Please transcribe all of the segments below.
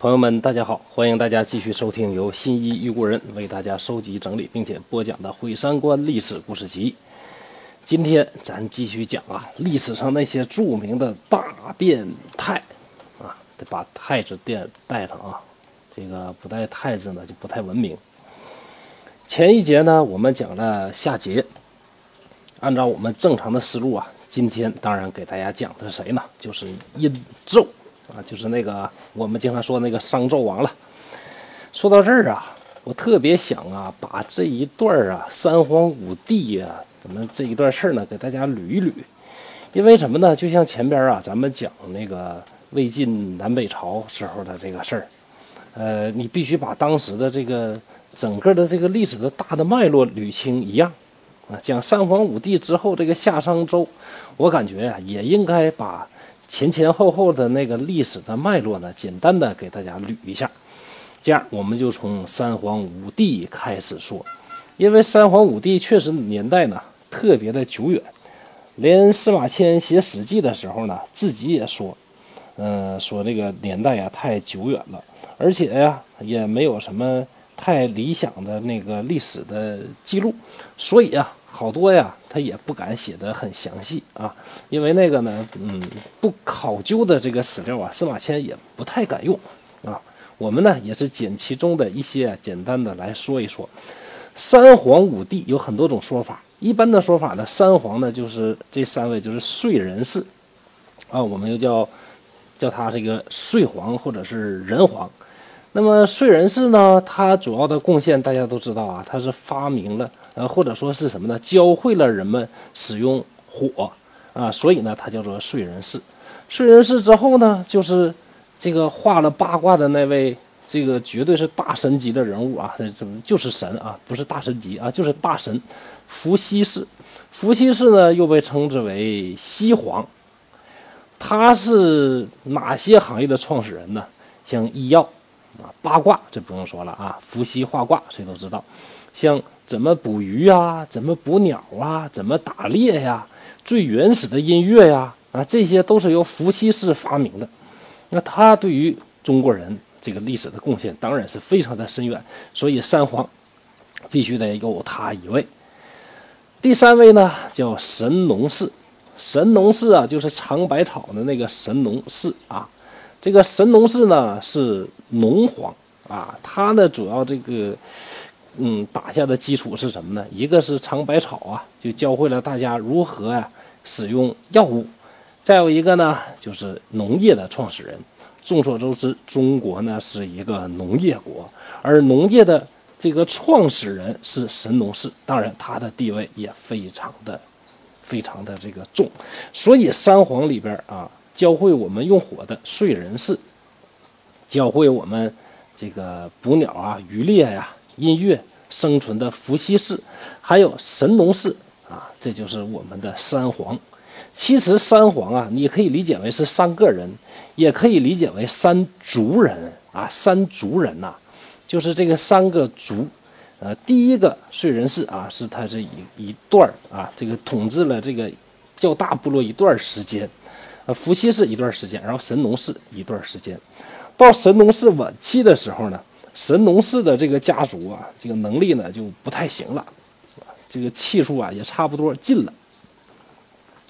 朋友们，大家好！欢迎大家继续收听由新一玉故人为大家收集整理并且播讲的《毁三观历史故事集》。今天咱继续讲啊，历史上那些著名的大变态啊，得把“太”字带带上啊。这个不带“太”字呢，就不太文明。前一节呢，我们讲了夏桀。按照我们正常的思路啊，今天当然给大家讲的是谁呢？就是殷纣。啊，就是那个我们经常说那个商纣王了。说到这儿啊，我特别想啊，把这一段啊三皇五帝呀，咱们这一段事儿呢，给大家捋一捋。因为什么呢？就像前边啊，咱们讲那个魏晋南北朝时候的这个事儿，呃，你必须把当时的这个整个的这个历史的大的脉络捋清一样啊。讲三皇五帝之后，这个夏商周，我感觉呀，也应该把。前前后后的那个历史的脉络呢，简单的给大家捋一下。这样，我们就从三皇五帝开始说，因为三皇五帝确实年代呢特别的久远，连司马迁写《史记》的时候呢，自己也说，嗯，说这个年代呀太久远了，而且呀也没有什么太理想的那个历史的记录，所以呀。好多呀，他也不敢写的很详细啊，因为那个呢，嗯，不考究的这个史料啊，司马迁也不太敢用啊。我们呢也是捡其中的一些简单的来说一说。三皇五帝有很多种说法，一般的说法呢，三皇呢就是这三位就是燧人氏啊，我们又叫叫他这个燧皇或者是人皇。那么燧人氏呢，他主要的贡献大家都知道啊，他是发明了。呃，或者说是什么呢？教会了人们使用火啊，所以呢，他叫做燧人氏。燧人氏之后呢，就是这个画了八卦的那位，这个绝对是大神级的人物啊，这就是神啊？不是大神级啊，就是大神。伏羲氏，伏羲氏呢，又被称之为羲皇。他是哪些行业的创始人呢？像医药啊、八卦，这不用说了啊。伏羲画卦，谁都知道。像怎么捕鱼啊？怎么捕鸟啊？怎么打猎呀？最原始的音乐呀，啊，这些都是由伏羲氏发明的。那他对于中国人这个历史的贡献当然是非常的深远，所以三皇必须得有他一位。第三位呢，叫神农氏。神农氏啊，就是尝百草的那个神农氏啊。这个神农氏呢，是农皇啊，他呢主要这个。嗯，打下的基础是什么呢？一个是尝百草啊，就教会了大家如何啊使用药物；再有一个呢，就是农业的创始人。众所周知，中国呢是一个农业国，而农业的这个创始人是神农氏，当然他的地位也非常的、非常的这个重。所以三皇里边啊，教会我们用火的燧人氏，教会我们这个捕鸟啊、渔猎呀。音乐生存的伏羲氏，还有神农氏啊，这就是我们的三皇。其实三皇啊，你可以理解为是三个人，也可以理解为三族人啊。三族人呐，就是这个三个族。呃，第一个燧人氏啊，是他这一一段儿啊，这个统治了这个较大部落一段时间。呃，伏羲氏一段时间，然后神农氏一段时间。到神农氏晚期的时候呢。神农氏的这个家族啊，这个能力呢就不太行了，这个气数啊也差不多尽了。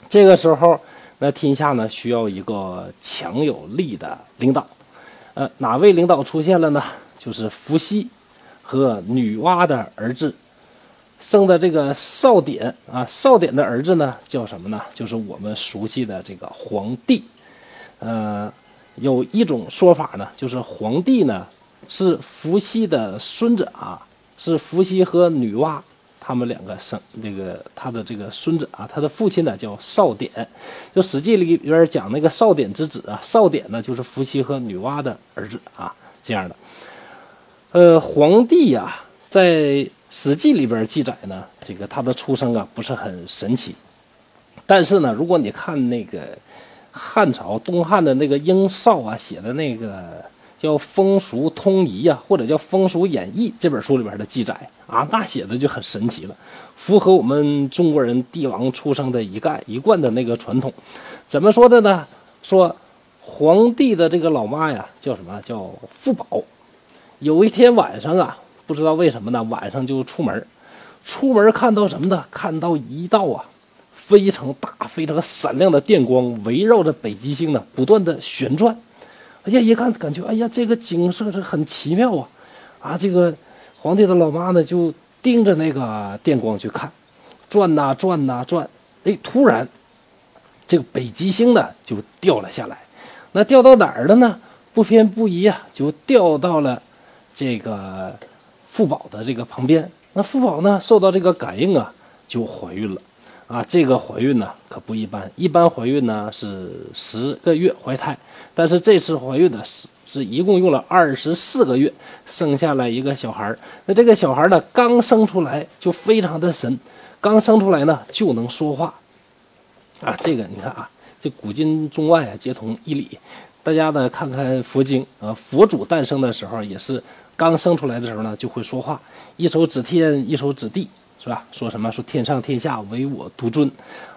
这个时候，那天下呢需要一个强有力的领导，呃，哪位领导出现了呢？就是伏羲和女娲的儿子生的这个少典啊，少典的儿子呢叫什么呢？就是我们熟悉的这个皇帝。呃，有一种说法呢，就是皇帝呢。是伏羲的孙子啊，是伏羲和女娲他们两个生那个他的这个孙子啊，他的父亲呢叫少典，就《史记》里边讲那个少典之子啊，少典呢就是伏羲和女娲的儿子啊，这样的。呃，皇帝呀，在《史记》里边记载呢，这个他的出生啊不是很神奇，但是呢，如果你看那个汉朝东汉的那个殷绍啊写的那个。叫《风俗通仪》呀，或者叫《风俗演义》这本书里边的记载啊，那写的就很神奇了，符合我们中国人帝王出生的一概一贯的那个传统。怎么说的呢？说皇帝的这个老妈呀，叫什么？叫富宝。有一天晚上啊，不知道为什么呢，晚上就出门，出门看到什么呢？看到一道啊非常大、非常闪亮的电光围绕着北极星呢不断的旋转。哎呀，一看感觉，哎呀，这个景色是很奇妙啊！啊，这个皇帝的老妈呢就盯着那个电光去看，转呐转呐转。哎，突然，这个北极星呢就掉了下来。那掉到哪儿了呢？不偏不倚啊，就掉到了。这个富宝的这个旁边，那富宝呢受到这个感应啊，就怀孕了啊。这个怀孕呢可不一般，一般怀孕呢是十个月怀胎，但是这次怀孕呢是是一共用了二十四个月生下来一个小孩儿那这个小孩呢刚生出来就非常的神，刚生出来呢就能说话啊。这个你看啊，这古今中外啊皆同一理。大家呢看看佛经啊，佛祖诞生的时候也是。刚生出来的时候呢，就会说话，一手指天，一手指地，是吧？说什么？说天上天下唯我独尊，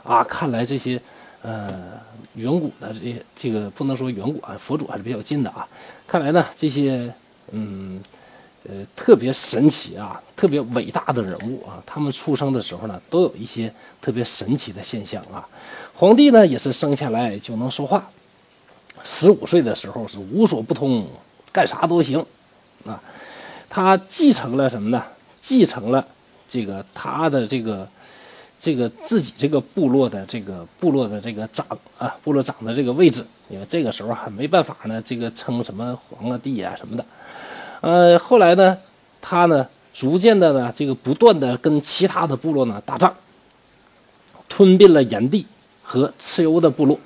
啊！看来这些，呃，远古的这些，这个不能说远古啊，佛祖还是比较近的啊。看来呢，这些，嗯，呃，特别神奇啊，特别伟大的人物啊，他们出生的时候呢，都有一些特别神奇的现象啊。皇帝呢，也是生下来就能说话，十五岁的时候是无所不通，干啥都行，啊。他继承了什么呢？继承了这个他的这个这个自己这个部落的这个部落的这个长啊，部落长的这个位置。因为这个时候还没办法呢，这个称什么皇啊帝啊什么的。呃，后来呢，他呢逐渐的呢，这个不断的跟其他的部落呢打仗，吞并了炎帝和蚩尤的部落，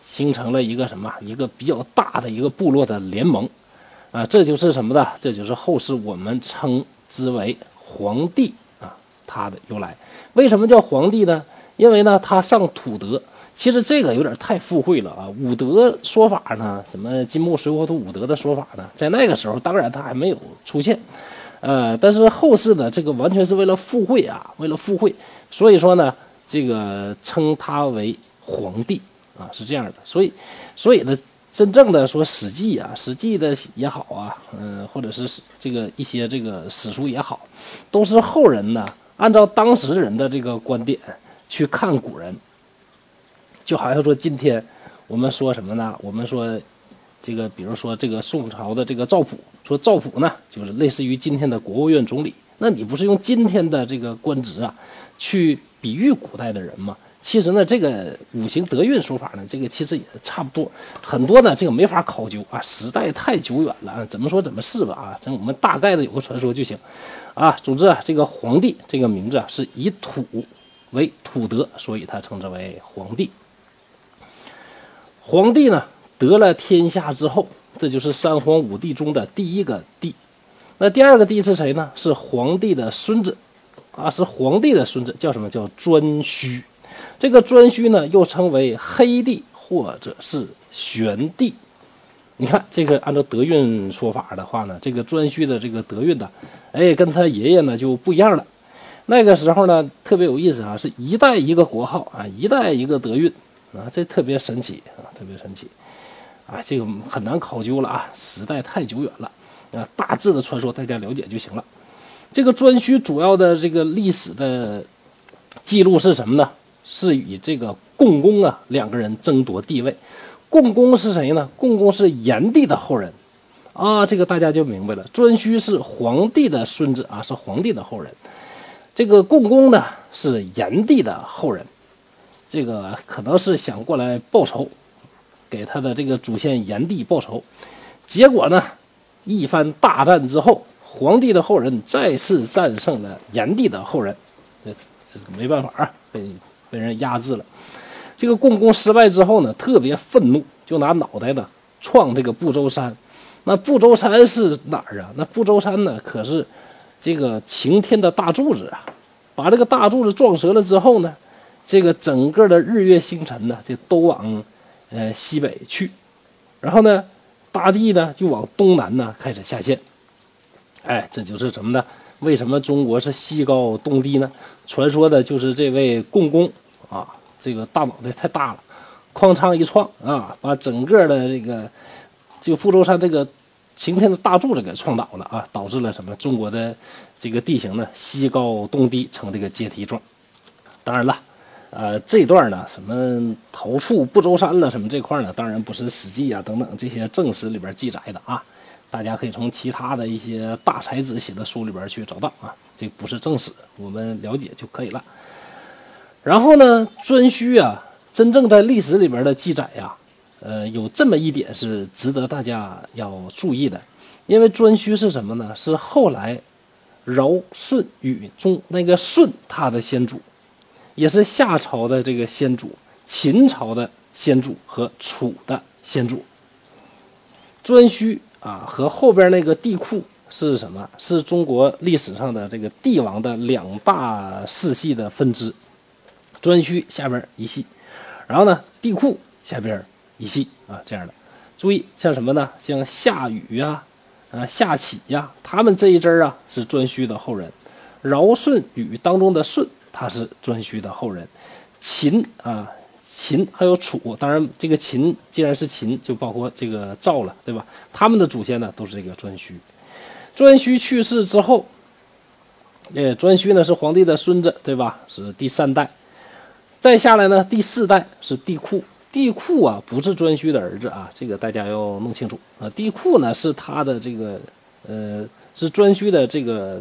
形成了一个什么？一个比较大的一个部落的联盟。啊，这就是什么的？这就是后世我们称之为皇帝啊，他的由来。为什么叫皇帝呢？因为呢，他上土德。其实这个有点太附会了啊。五德说法呢，什么金木水火土五德的说法呢，在那个时候当然他还没有出现。呃，但是后世呢，这个完全是为了附会啊，为了附会。所以说呢，这个称他为皇帝啊，是这样的。所以，所以呢。真正的说《史记》啊，《史记》的也好啊，嗯，或者是这个一些这个史书也好，都是后人呢按照当时人的这个观点去看古人。就好像说今天我们说什么呢？我们说这个，比如说这个宋朝的这个赵普，说赵普呢就是类似于今天的国务院总理，那你不是用今天的这个官职啊去比喻古代的人吗？其实呢，这个五行得运说法呢，这个其实也差不多，很多呢，这个没法考究啊，时代太久远了，怎么说怎么是吧啊，这我们大概的有个传说就行，啊，总之啊，这个皇帝这个名字啊，是以土为土德，所以他称之为皇帝。皇帝呢得了天下之后，这就是三皇五帝中的第一个帝，那第二个帝是谁呢？是皇帝的孙子，啊，是皇帝的孙子，叫什么叫颛顼。这个颛顼呢，又称为黑帝或者是玄帝。你看，这个按照德运说法的话呢，这个颛顼的这个德运呢，哎，跟他爷爷呢就不一样了。那个时候呢，特别有意思啊，是一代一个国号啊，一代一个德运啊，这特别神奇啊，特别神奇啊，这个很难考究了啊，时代太久远了啊，大致的传说大家了解就行了。这个颛顼主要的这个历史的记录是什么呢？是与这个共工啊两个人争夺地位，共工是谁呢？共工是炎帝的后人，啊，这个大家就明白了。颛顼是皇帝的孙子啊，是皇帝的后人。这个共工呢是炎帝的后人，这个可能是想过来报仇，给他的这个祖先炎帝报仇。结果呢，一番大战之后，皇帝的后人再次战胜了炎帝的后人，这这没办法啊，被。被人压制了，这个共工失败之后呢，特别愤怒，就拿脑袋呢撞这个不周山。那不周山是哪儿啊？那不周山呢，可是这个擎天的大柱子啊！把这个大柱子撞折了之后呢，这个整个的日月星辰呢，就都往呃西北去，然后呢，大地呢就往东南呢开始下陷。哎，这就是什么呢？为什么中国是西高东低呢？传说的就是这位共工啊，这个大脑袋太大了，哐当一撞啊，把整个的这个这个富州山这个擎天的大柱子给撞倒了啊，导致了什么？中国的这个地形呢，西高东低，呈这个阶梯状。当然了，呃，这段呢，什么头触不周山了，什么这块呢，当然不是《史记》啊等等这些正史里边记载的啊。大家可以从其他的一些大才子写的书里边去找到啊，这不是正史，我们了解就可以了。然后呢，颛顼啊，真正在历史里边的记载呀，呃，有这么一点是值得大家要注意的，因为颛顼是什么呢？是后来尧舜禹中那个舜他的先祖，也是夏朝的这个先祖，秦朝的先祖和楚的先祖，颛顼。啊，和后边那个帝喾是什么？是中国历史上的这个帝王的两大世系的分支，颛顼下边一系，然后呢，帝喾下边一系啊，这样的。注意，像什么呢？像夏禹呀，啊，夏启呀，他们这一支啊是颛顼的后人。尧舜禹当中的舜，他是颛顼的后人。秦啊。秦还有楚，当然这个秦既然是秦，就包括这个赵了，对吧？他们的祖先呢都是这个颛顼。颛顼去世之后，呃，颛顼呢是皇帝的孙子，对吧？是第三代。再下来呢，第四代是帝喾。帝喾啊，不是颛顼的儿子啊，这个大家要弄清楚啊。帝喾呢是他的这个，呃，是颛顼的这个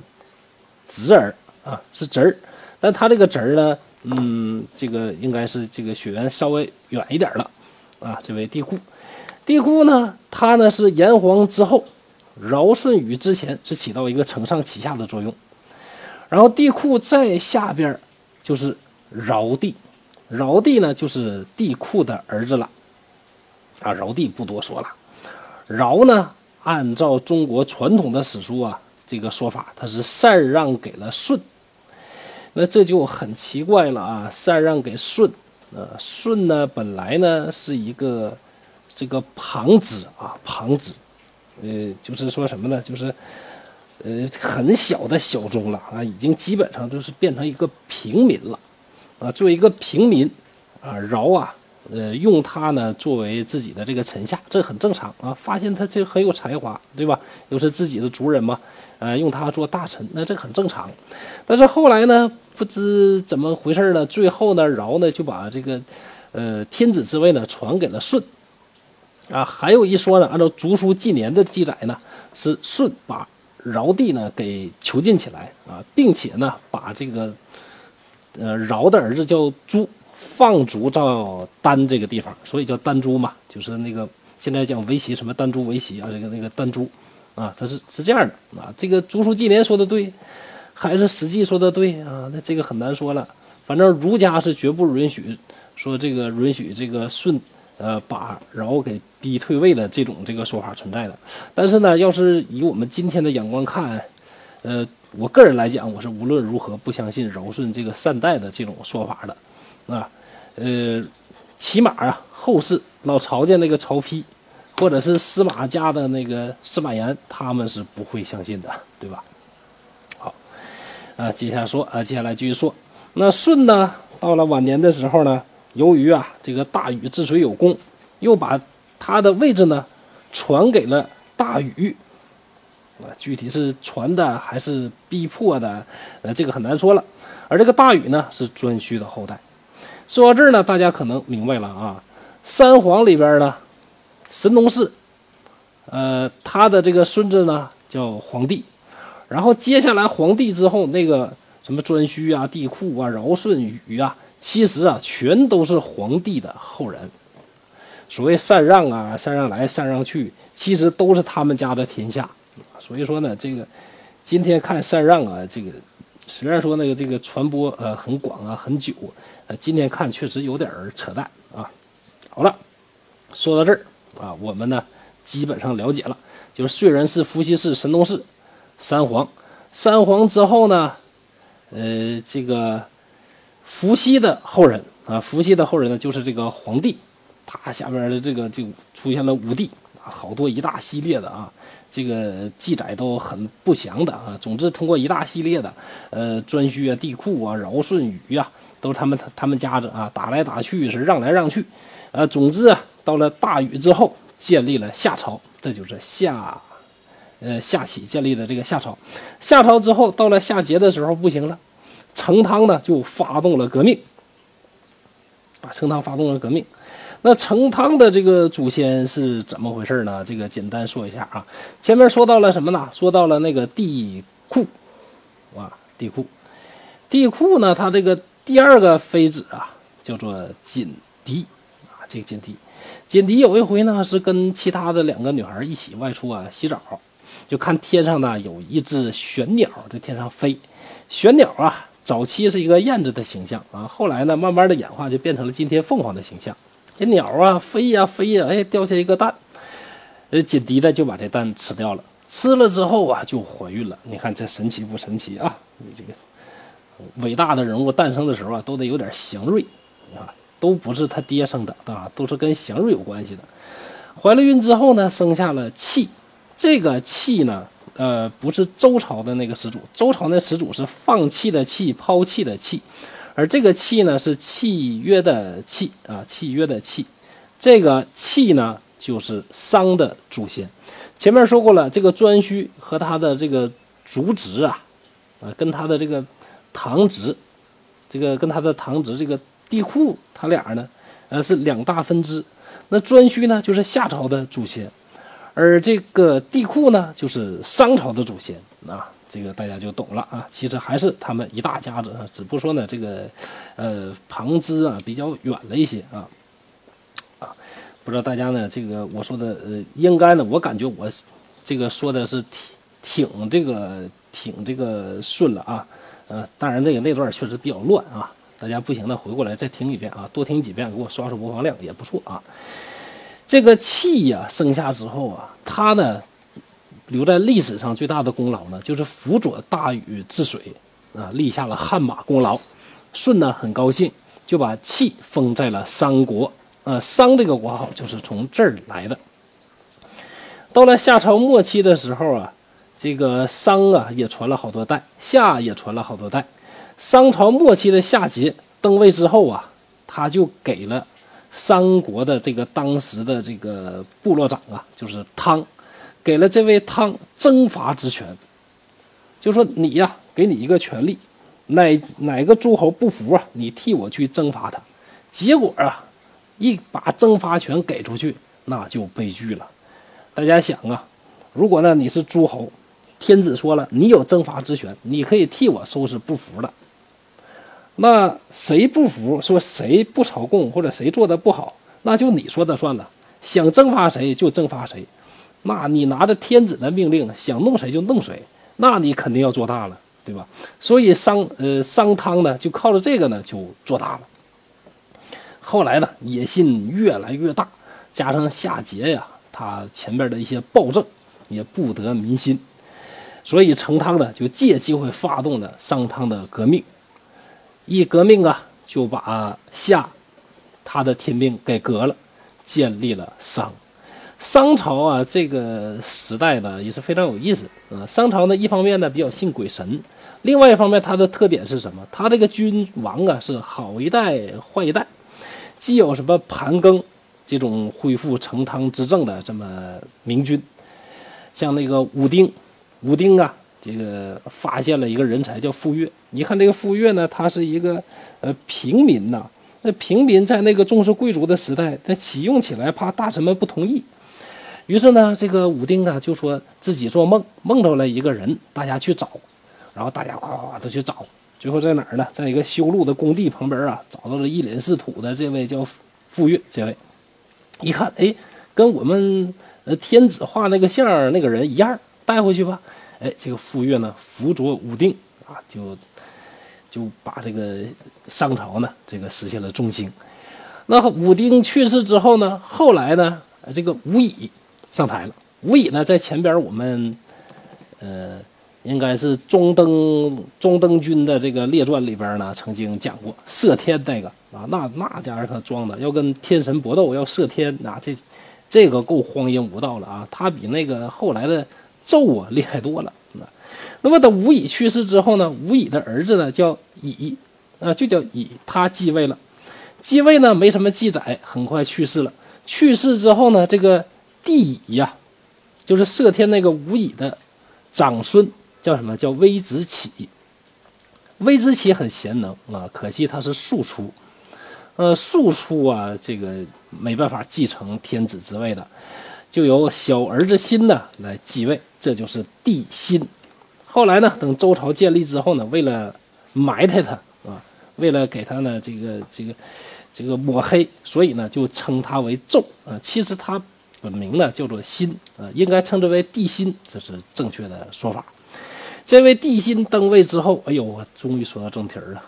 侄儿啊，是侄儿，但他这个侄儿呢。嗯，这个应该是这个血缘稍微远一点了，啊，这位帝喾，帝喾呢，他呢是炎黄之后，尧舜禹之前是起到一个承上启下的作用，然后帝喾在下边就是尧帝，尧帝呢就是帝喾的儿子了，啊，尧帝不多说了，尧呢按照中国传统的史书啊这个说法，他是禅让给了舜。那这就很奇怪了啊！禅让给舜，呃，舜呢本来呢是一个这个旁支啊，旁支，呃，就是说什么呢？就是呃很小的小宗了啊，已经基本上就是变成一个平民了啊。作为一个平民啊，尧啊，呃，用他呢作为自己的这个臣下，这很正常啊。发现他这很有才华，对吧？又是自己的族人嘛，呃，用他做大臣，那这很正常。但是后来呢？不知怎么回事呢？最后呢，尧呢就把这个，呃，天子之位呢传给了舜。啊，还有一说呢，按照《竹书纪年》的记载呢，是舜把尧帝呢给囚禁起来啊，并且呢把这个，呃，尧的儿子叫朱，放逐到丹这个地方，所以叫丹朱嘛，就是那个现在讲围棋什么丹朱围棋啊，这个那个丹朱，啊，他是是这样的啊，这个《竹书纪年》说的对。还是史记说的对啊，那这个很难说了。反正儒家是绝不允许说这个允许这个舜，呃，把尧给逼退位的这种这个说法存在的。但是呢，要是以我们今天的眼光看，呃，我个人来讲，我是无论如何不相信尧舜这个善代的这种说法的，啊，呃，起码啊，后世老曹家那个曹丕，或者是司马家的那个司马炎，他们是不会相信的，对吧？啊，接下来说啊，接下来继续说。那舜呢，到了晚年的时候呢，由于啊这个大禹治水有功，又把他的位置呢传给了大禹。啊，具体是传的还是逼迫的，呃，这个很难说了。而这个大禹呢，是颛顼的后代。说到这儿呢，大家可能明白了啊。三皇里边呢，神农氏，呃，他的这个孙子呢叫黄帝。然后接下来皇帝之后，那个什么颛顼啊、帝喾啊、尧舜禹啊，其实啊，全都是皇帝的后人。所谓禅让啊、禅让来、禅让去，其实都是他们家的天下。所以说呢，这个今天看禅让啊，这个虽然说那个这个传播呃很广啊、很久，呃，今天看确实有点儿扯淡啊。好了，说到这儿啊，我们呢基本上了解了，就是虽然是伏羲氏、神农氏。三皇，三皇之后呢，呃，这个伏羲的后人啊，伏羲的后人呢，就是这个黄帝，他下边的这个就出现了五帝，好多一大系列的啊，这个记载都很不详的啊。总之，通过一大系列的，呃，颛顼啊、帝喾啊、尧舜禹啊，都是他们他们家子啊，打来打去是让来让去，呃，总之啊，到了大禹之后，建立了夏朝，这就是夏，呃，夏启建立的这个夏朝。夏朝之后，到了夏桀的时候不行了，成汤呢就发动了革命，啊，成汤发动了革命。那成汤的这个祖先是怎么回事呢？这个简单说一下啊。前面说到了什么呢？说到了那个帝喾，啊，帝喾。帝喾呢，他这个第二个妃子啊，叫做锦狄啊。这个锦狄，锦狄有一回呢，是跟其他的两个女孩一起外出啊洗澡，就看天上呢有一只玄鸟在天上飞。玄鸟啊，早期是一个燕子的形象啊，后来呢，慢慢的演化就变成了今天凤凰的形象。这鸟啊飞呀飞呀，哎，掉下一个蛋，呃，锦狄的就把这蛋吃掉了。吃了之后啊，就怀孕了。你看这神奇不神奇啊？你这个。伟大的人物诞生的时候啊，都得有点祥瑞，啊，都不是他爹生的啊，都是跟祥瑞有关系的。怀了孕之后呢，生下了契，这个契呢，呃，不是周朝的那个始祖，周朝那始祖是放弃的弃，抛弃的弃，而这个契呢是契约的契啊，契约的契，这个契呢就是商的祖先。前面说过了，这个颛顼和他的这个族侄啊，啊，跟他的这个。堂侄，这个跟他的堂侄这个帝库，他俩呢，呃，是两大分支。那颛顼呢，就是夏朝的祖先，而这个帝喾呢，就是商朝的祖先啊。这个大家就懂了啊。其实还是他们一大家子，只不过说呢，这个呃旁支啊比较远了一些啊啊。不知道大家呢，这个我说的呃，应该呢，我感觉我这个说的是挺挺这个挺这个顺了啊。呃，当然那个那段确实比较乱啊，大家不行的回过来再听一遍啊，多听几遍给我刷刷播放量也不错啊。这个契呀生下之后啊，他呢留在历史上最大的功劳呢，就是辅佐大禹治水啊，立下了汗马功劳。舜呢很高兴，就把契封在了商国，呃，商这个国号就是从这儿来的。到了夏朝末期的时候啊。这个商啊，也传了好多代；夏也传了好多代。商朝末期的夏桀登位之后啊，他就给了三国的这个当时的这个部落长啊，就是汤，给了这位汤征伐之权，就说你呀，给你一个权利，哪哪个诸侯不服啊，你替我去征伐他。结果啊，一把征伐权给出去，那就悲剧了。大家想啊，如果呢你是诸侯，天子说了，你有征伐之权，你可以替我收拾不服的。那谁不服，说谁不朝贡或者谁做的不好，那就你说的算了。想征伐谁就征伐谁，那你拿着天子的命令，想弄谁就弄谁，那你肯定要做大了，对吧？所以商呃商汤呢，就靠着这个呢就做大了。后来呢，野心越来越大，加上夏桀呀，他前边的一些暴政也不得民心。所以成汤呢，就借机会发动了商汤的革命，一革命啊，就把夏他的天命给革了，建立了商。商朝啊，这个时代呢也是非常有意思啊。商朝呢，一方面呢比较信鬼神，另外一方面它的特点是什么？它这个君王啊是好一代坏一代，既有什么盘庚这种恢复成汤执政的这么明君，像那个武丁。武丁啊，这个发现了一个人才叫傅说。你看这个傅说呢，他是一个呃平民呐。那平民在那个重视贵族的时代，他启用起来怕大臣们不同意。于是呢，这个武丁啊就说自己做梦梦到了一个人，大家去找。然后大家夸夸都去找，最后在哪儿呢？在一个修路的工地旁边啊，找到了一脸是土的这位叫傅说。这位一看，哎，跟我们呃天子画那个像那个人一样。带回去吧，哎，这个傅说呢辅佐武丁啊，就就把这个商朝呢这个实现了中兴。那武丁去世之后呢，后来呢，这个武乙上台了。武乙呢在前边我们呃应该是中登中登君的这个列传里边呢曾经讲过射天那个啊，那那家伙他装的要跟天神搏斗，要射天啊，这这个够荒淫无道了啊，他比那个后来的。纣啊，厉害多了。那，那么等武乙去世之后呢？武乙的儿子呢叫乙，啊，就叫乙，他继位了。继位呢没什么记载，很快去世了。去世之后呢，这个帝乙呀，就是射天那个吴乙的长孙，叫什么叫微子启。微子启很贤能啊，可惜他是庶出。呃，庶出啊，这个没办法继承天子之位的，就由小儿子辛呢来继位，这就是帝辛。后来呢，等周朝建立之后呢，为了埋汰他啊，为了给他呢这个这个这个抹黑，所以呢就称他为纣啊。其实他本名呢叫做辛啊，应该称之为帝辛，这是正确的说法。这位帝辛登位之后，哎呦，我终于说到正题儿了。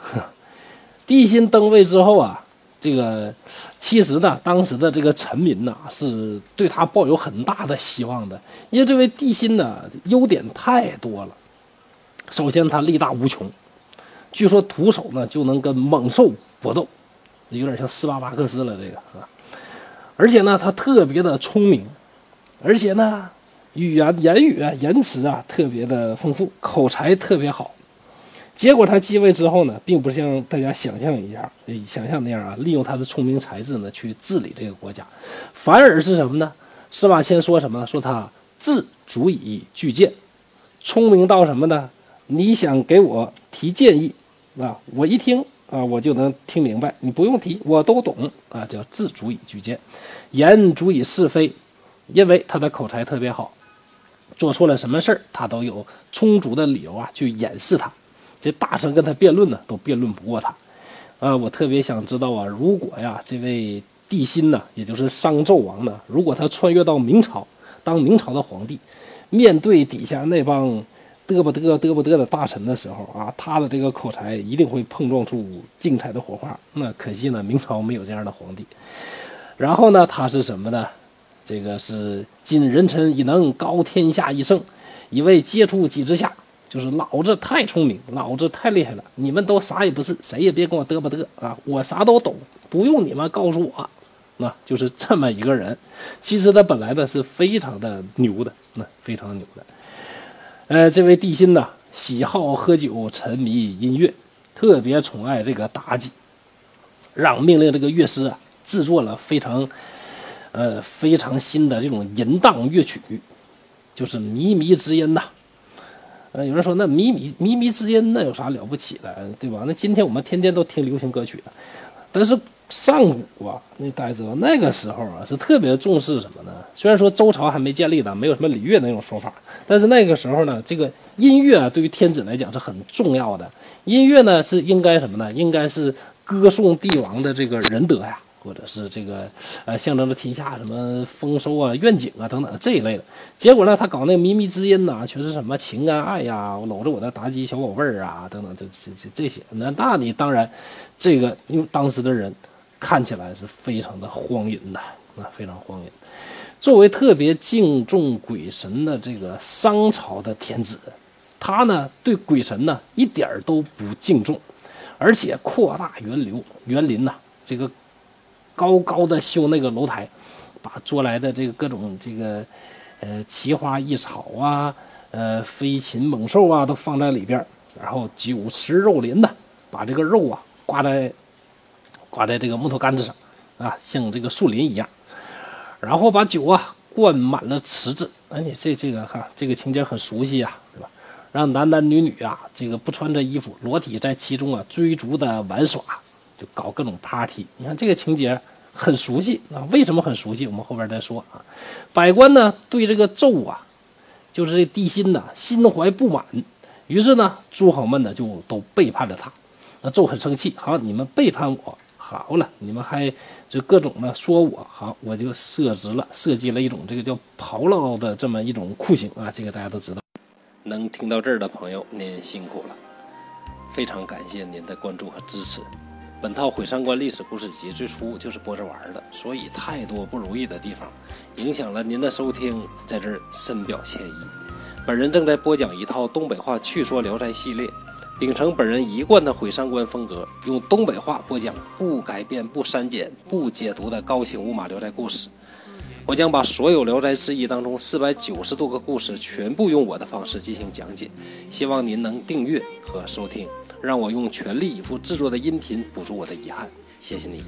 帝辛登位之后啊。这个其实呢，当时的这个臣民呐，是对他抱有很大的希望的，因为这位帝辛呢，优点太多了。首先，他力大无穷，据说徒手呢就能跟猛兽搏斗，有点像斯巴达克斯了这个啊。而且呢，他特别的聪明，而且呢，语言言语啊、言辞啊特别的丰富，口才特别好。结果他继位之后呢，并不像大家想象一样，想象那样啊，利用他的聪明才智呢去治理这个国家，反而是什么呢？司马迁说什么？说他智足以拒谏，聪明到什么呢？你想给我提建议啊，我一听啊，我就能听明白，你不用提，我都懂啊，叫智足以拒谏，言足以是非，因为他的口才特别好，做错了什么事儿，他都有充足的理由啊去掩饰他。这大臣跟他辩论呢，都辩论不过他，啊，我特别想知道啊，如果呀，这位帝辛呢，也就是商纣王呢，如果他穿越到明朝当明朝的皇帝，面对底下那帮嘚不嘚嘚不嘚的大臣的时候啊，他的这个口才一定会碰撞出精彩的火花。那可惜呢，明朝没有这样的皇帝。然后呢，他是什么呢？这个是今人臣以能高天下一圣，以为接触己之下。就是老子太聪明，老子太厉害了，你们都啥也不是，谁也别跟我嘚吧嘚啊！我啥都懂，不用你们告诉我，那就是这么一个人。其实他本来呢是非常的牛的，那非常牛的。呃，这位帝辛呢，喜好喝酒，沉迷音乐，特别宠爱这个妲己，让命令这个乐师啊制作了非常，呃非常新的这种淫荡乐曲，就是靡靡之音呐。呃，有人说那靡靡靡靡之音那有啥了不起的，对吧？那今天我们天天都听流行歌曲的，但是上古啊，那大家知道那个时候啊是特别重视什么呢？虽然说周朝还没建立呢，没有什么礼乐那种说法，但是那个时候呢，这个音乐啊对于天子来讲是很重要的。音乐呢是应该什么呢？应该是歌颂帝王的这个仁德呀。或者是这个，呃，象征着天下什么丰收啊、愿景啊等等这一类的。结果呢，他搞那个靡靡之音呐，全是什么情啊、爱呀，搂着我的妲己小宝贝儿啊，等等，这这这这些。那那你当然，这个因为当时的人看起来是非常的荒淫的，啊，非常荒淫。作为特别敬重鬼神的这个商朝的天子，他呢对鬼神呢一点儿都不敬重，而且扩大园流园林呐，这个。高高的修那个楼台，把捉来的这个各种这个，呃，奇花异草啊，呃，飞禽猛兽啊，都放在里边然后酒池肉林的，把这个肉啊挂在挂在这个木头杆子上，啊，像这个树林一样，然后把酒啊灌满了池子。哎，你这这个哈，这个情节很熟悉啊，对吧？让男男女女啊，这个不穿着衣服，裸体在其中啊追逐的玩耍。就搞各种 party，你看这个情节很熟悉啊？为什么很熟悉？我们后边再说啊。百官呢对这个纣啊，就是这帝辛呐，心怀不满，于是呢，诸侯们呢就都背叛了他。那纣很生气，好，你们背叛我，好了，你们还就各种呢说我好，我就设置了设计了一种这个叫炮烙的这么一种酷刑啊。这个大家都知道。能听到这儿的朋友，您辛苦了，非常感谢您的关注和支持。本套《毁三观历史故事集》最初就是播着玩的，所以太多不如意的地方，影响了您的收听，在这儿深表歉意。本人正在播讲一套东北话趣说《聊斋》系列，秉承本人一贯的毁三观风格，用东北话播讲不改变、不删减、不解读的高清无码《聊斋》故事。我将把所有《聊斋志异》当中四百九十多个故事全部用我的方式进行讲解，希望您能订阅和收听。让我用全力以赴制作的音频补足我的遗憾。谢谢你。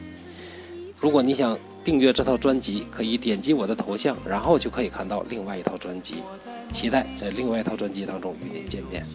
如果你想订阅这套专辑，可以点击我的头像，然后就可以看到另外一套专辑。期待在另外一套专辑当中与您见面。